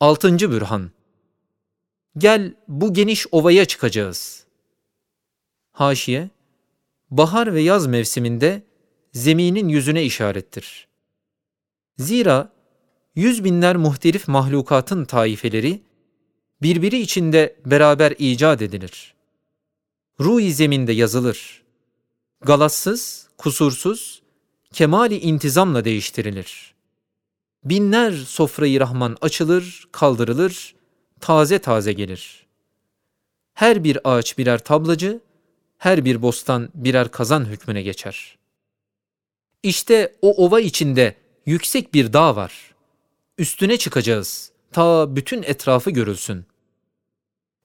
Altıncı Bürhan Gel bu geniş ovaya çıkacağız. Haşiye, bahar ve yaz mevsiminde zeminin yüzüne işarettir. Zira yüz binler muhtelif mahlukatın taifeleri birbiri içinde beraber icat edilir. Ruh-i zeminde yazılır. Galassız, kusursuz, kemali intizamla değiştirilir. Binler sofrayı Rahman açılır, kaldırılır, taze taze gelir. Her bir ağaç birer tablacı, her bir bostan birer kazan hükmüne geçer. İşte o ova içinde yüksek bir dağ var. Üstüne çıkacağız, ta bütün etrafı görülsün.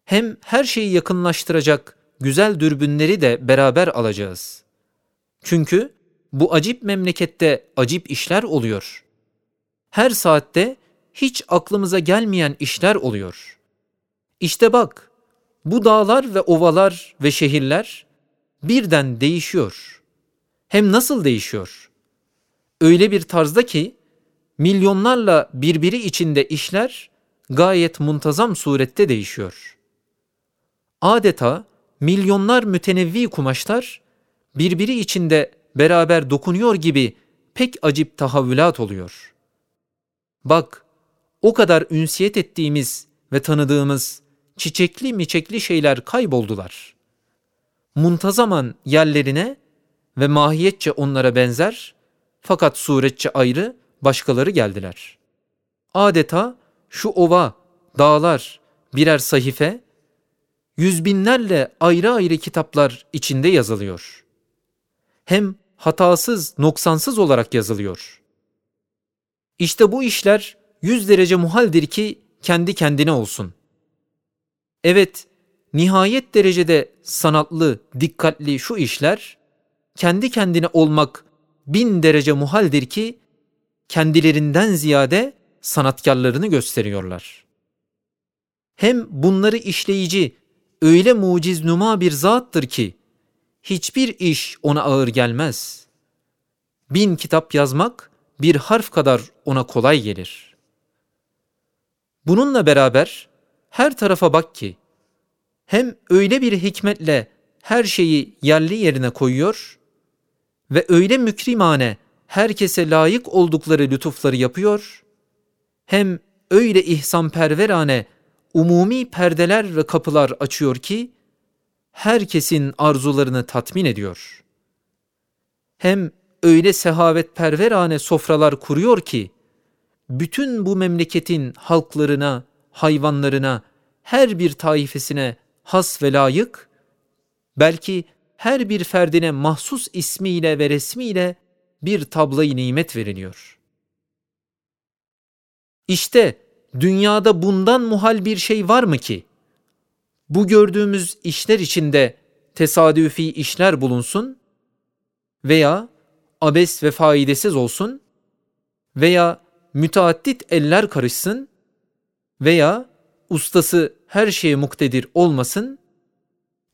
Hem her şeyi yakınlaştıracak güzel dürbünleri de beraber alacağız. Çünkü bu acip memlekette acip işler oluyor. Her saatte hiç aklımıza gelmeyen işler oluyor. İşte bak, bu dağlar ve ovalar ve şehirler birden değişiyor. Hem nasıl değişiyor? Öyle bir tarzda ki milyonlarla birbiri içinde işler gayet muntazam surette değişiyor. Adeta milyonlar mütenevvi kumaşlar birbiri içinde beraber dokunuyor gibi pek acip tahavvülat oluyor. Bak, o kadar ünsiyet ettiğimiz ve tanıdığımız çiçekli miçekli şeyler kayboldular. Muntazaman yerlerine ve mahiyetçe onlara benzer fakat suretçe ayrı başkaları geldiler. Adeta şu ova, dağlar birer sahife, yüz binlerle ayrı ayrı kitaplar içinde yazılıyor. Hem hatasız, noksansız olarak yazılıyor. İşte bu işler yüz derece muhaldir ki kendi kendine olsun. Evet, nihayet derecede sanatlı, dikkatli şu işler, kendi kendine olmak bin derece muhaldir ki kendilerinden ziyade sanatkarlarını gösteriyorlar. Hem bunları işleyici öyle muciz numa bir zattır ki hiçbir iş ona ağır gelmez. Bin kitap yazmak bir harf kadar ona kolay gelir. Bununla beraber her tarafa bak ki hem öyle bir hikmetle her şeyi yerli yerine koyuyor ve öyle mükrimane herkese layık oldukları lütufları yapıyor, hem öyle ihsanperverane umumi perdeler ve kapılar açıyor ki, herkesin arzularını tatmin ediyor. Hem öyle sehavetperverane sofralar kuruyor ki, bütün bu memleketin halklarına, hayvanlarına, her bir taifesine has ve layık, belki her bir ferdine mahsus ismiyle ve resmiyle bir tablayı nimet veriliyor. İşte dünyada bundan muhal bir şey var mı ki? Bu gördüğümüz işler içinde tesadüfi işler bulunsun veya abes ve faidesiz olsun veya müteaddit eller karışsın veya ustası her şeye muktedir olmasın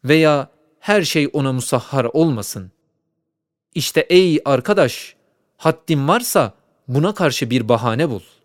veya her şey ona musahhar olmasın. İşte ey arkadaş, haddin varsa buna karşı bir bahane bul.''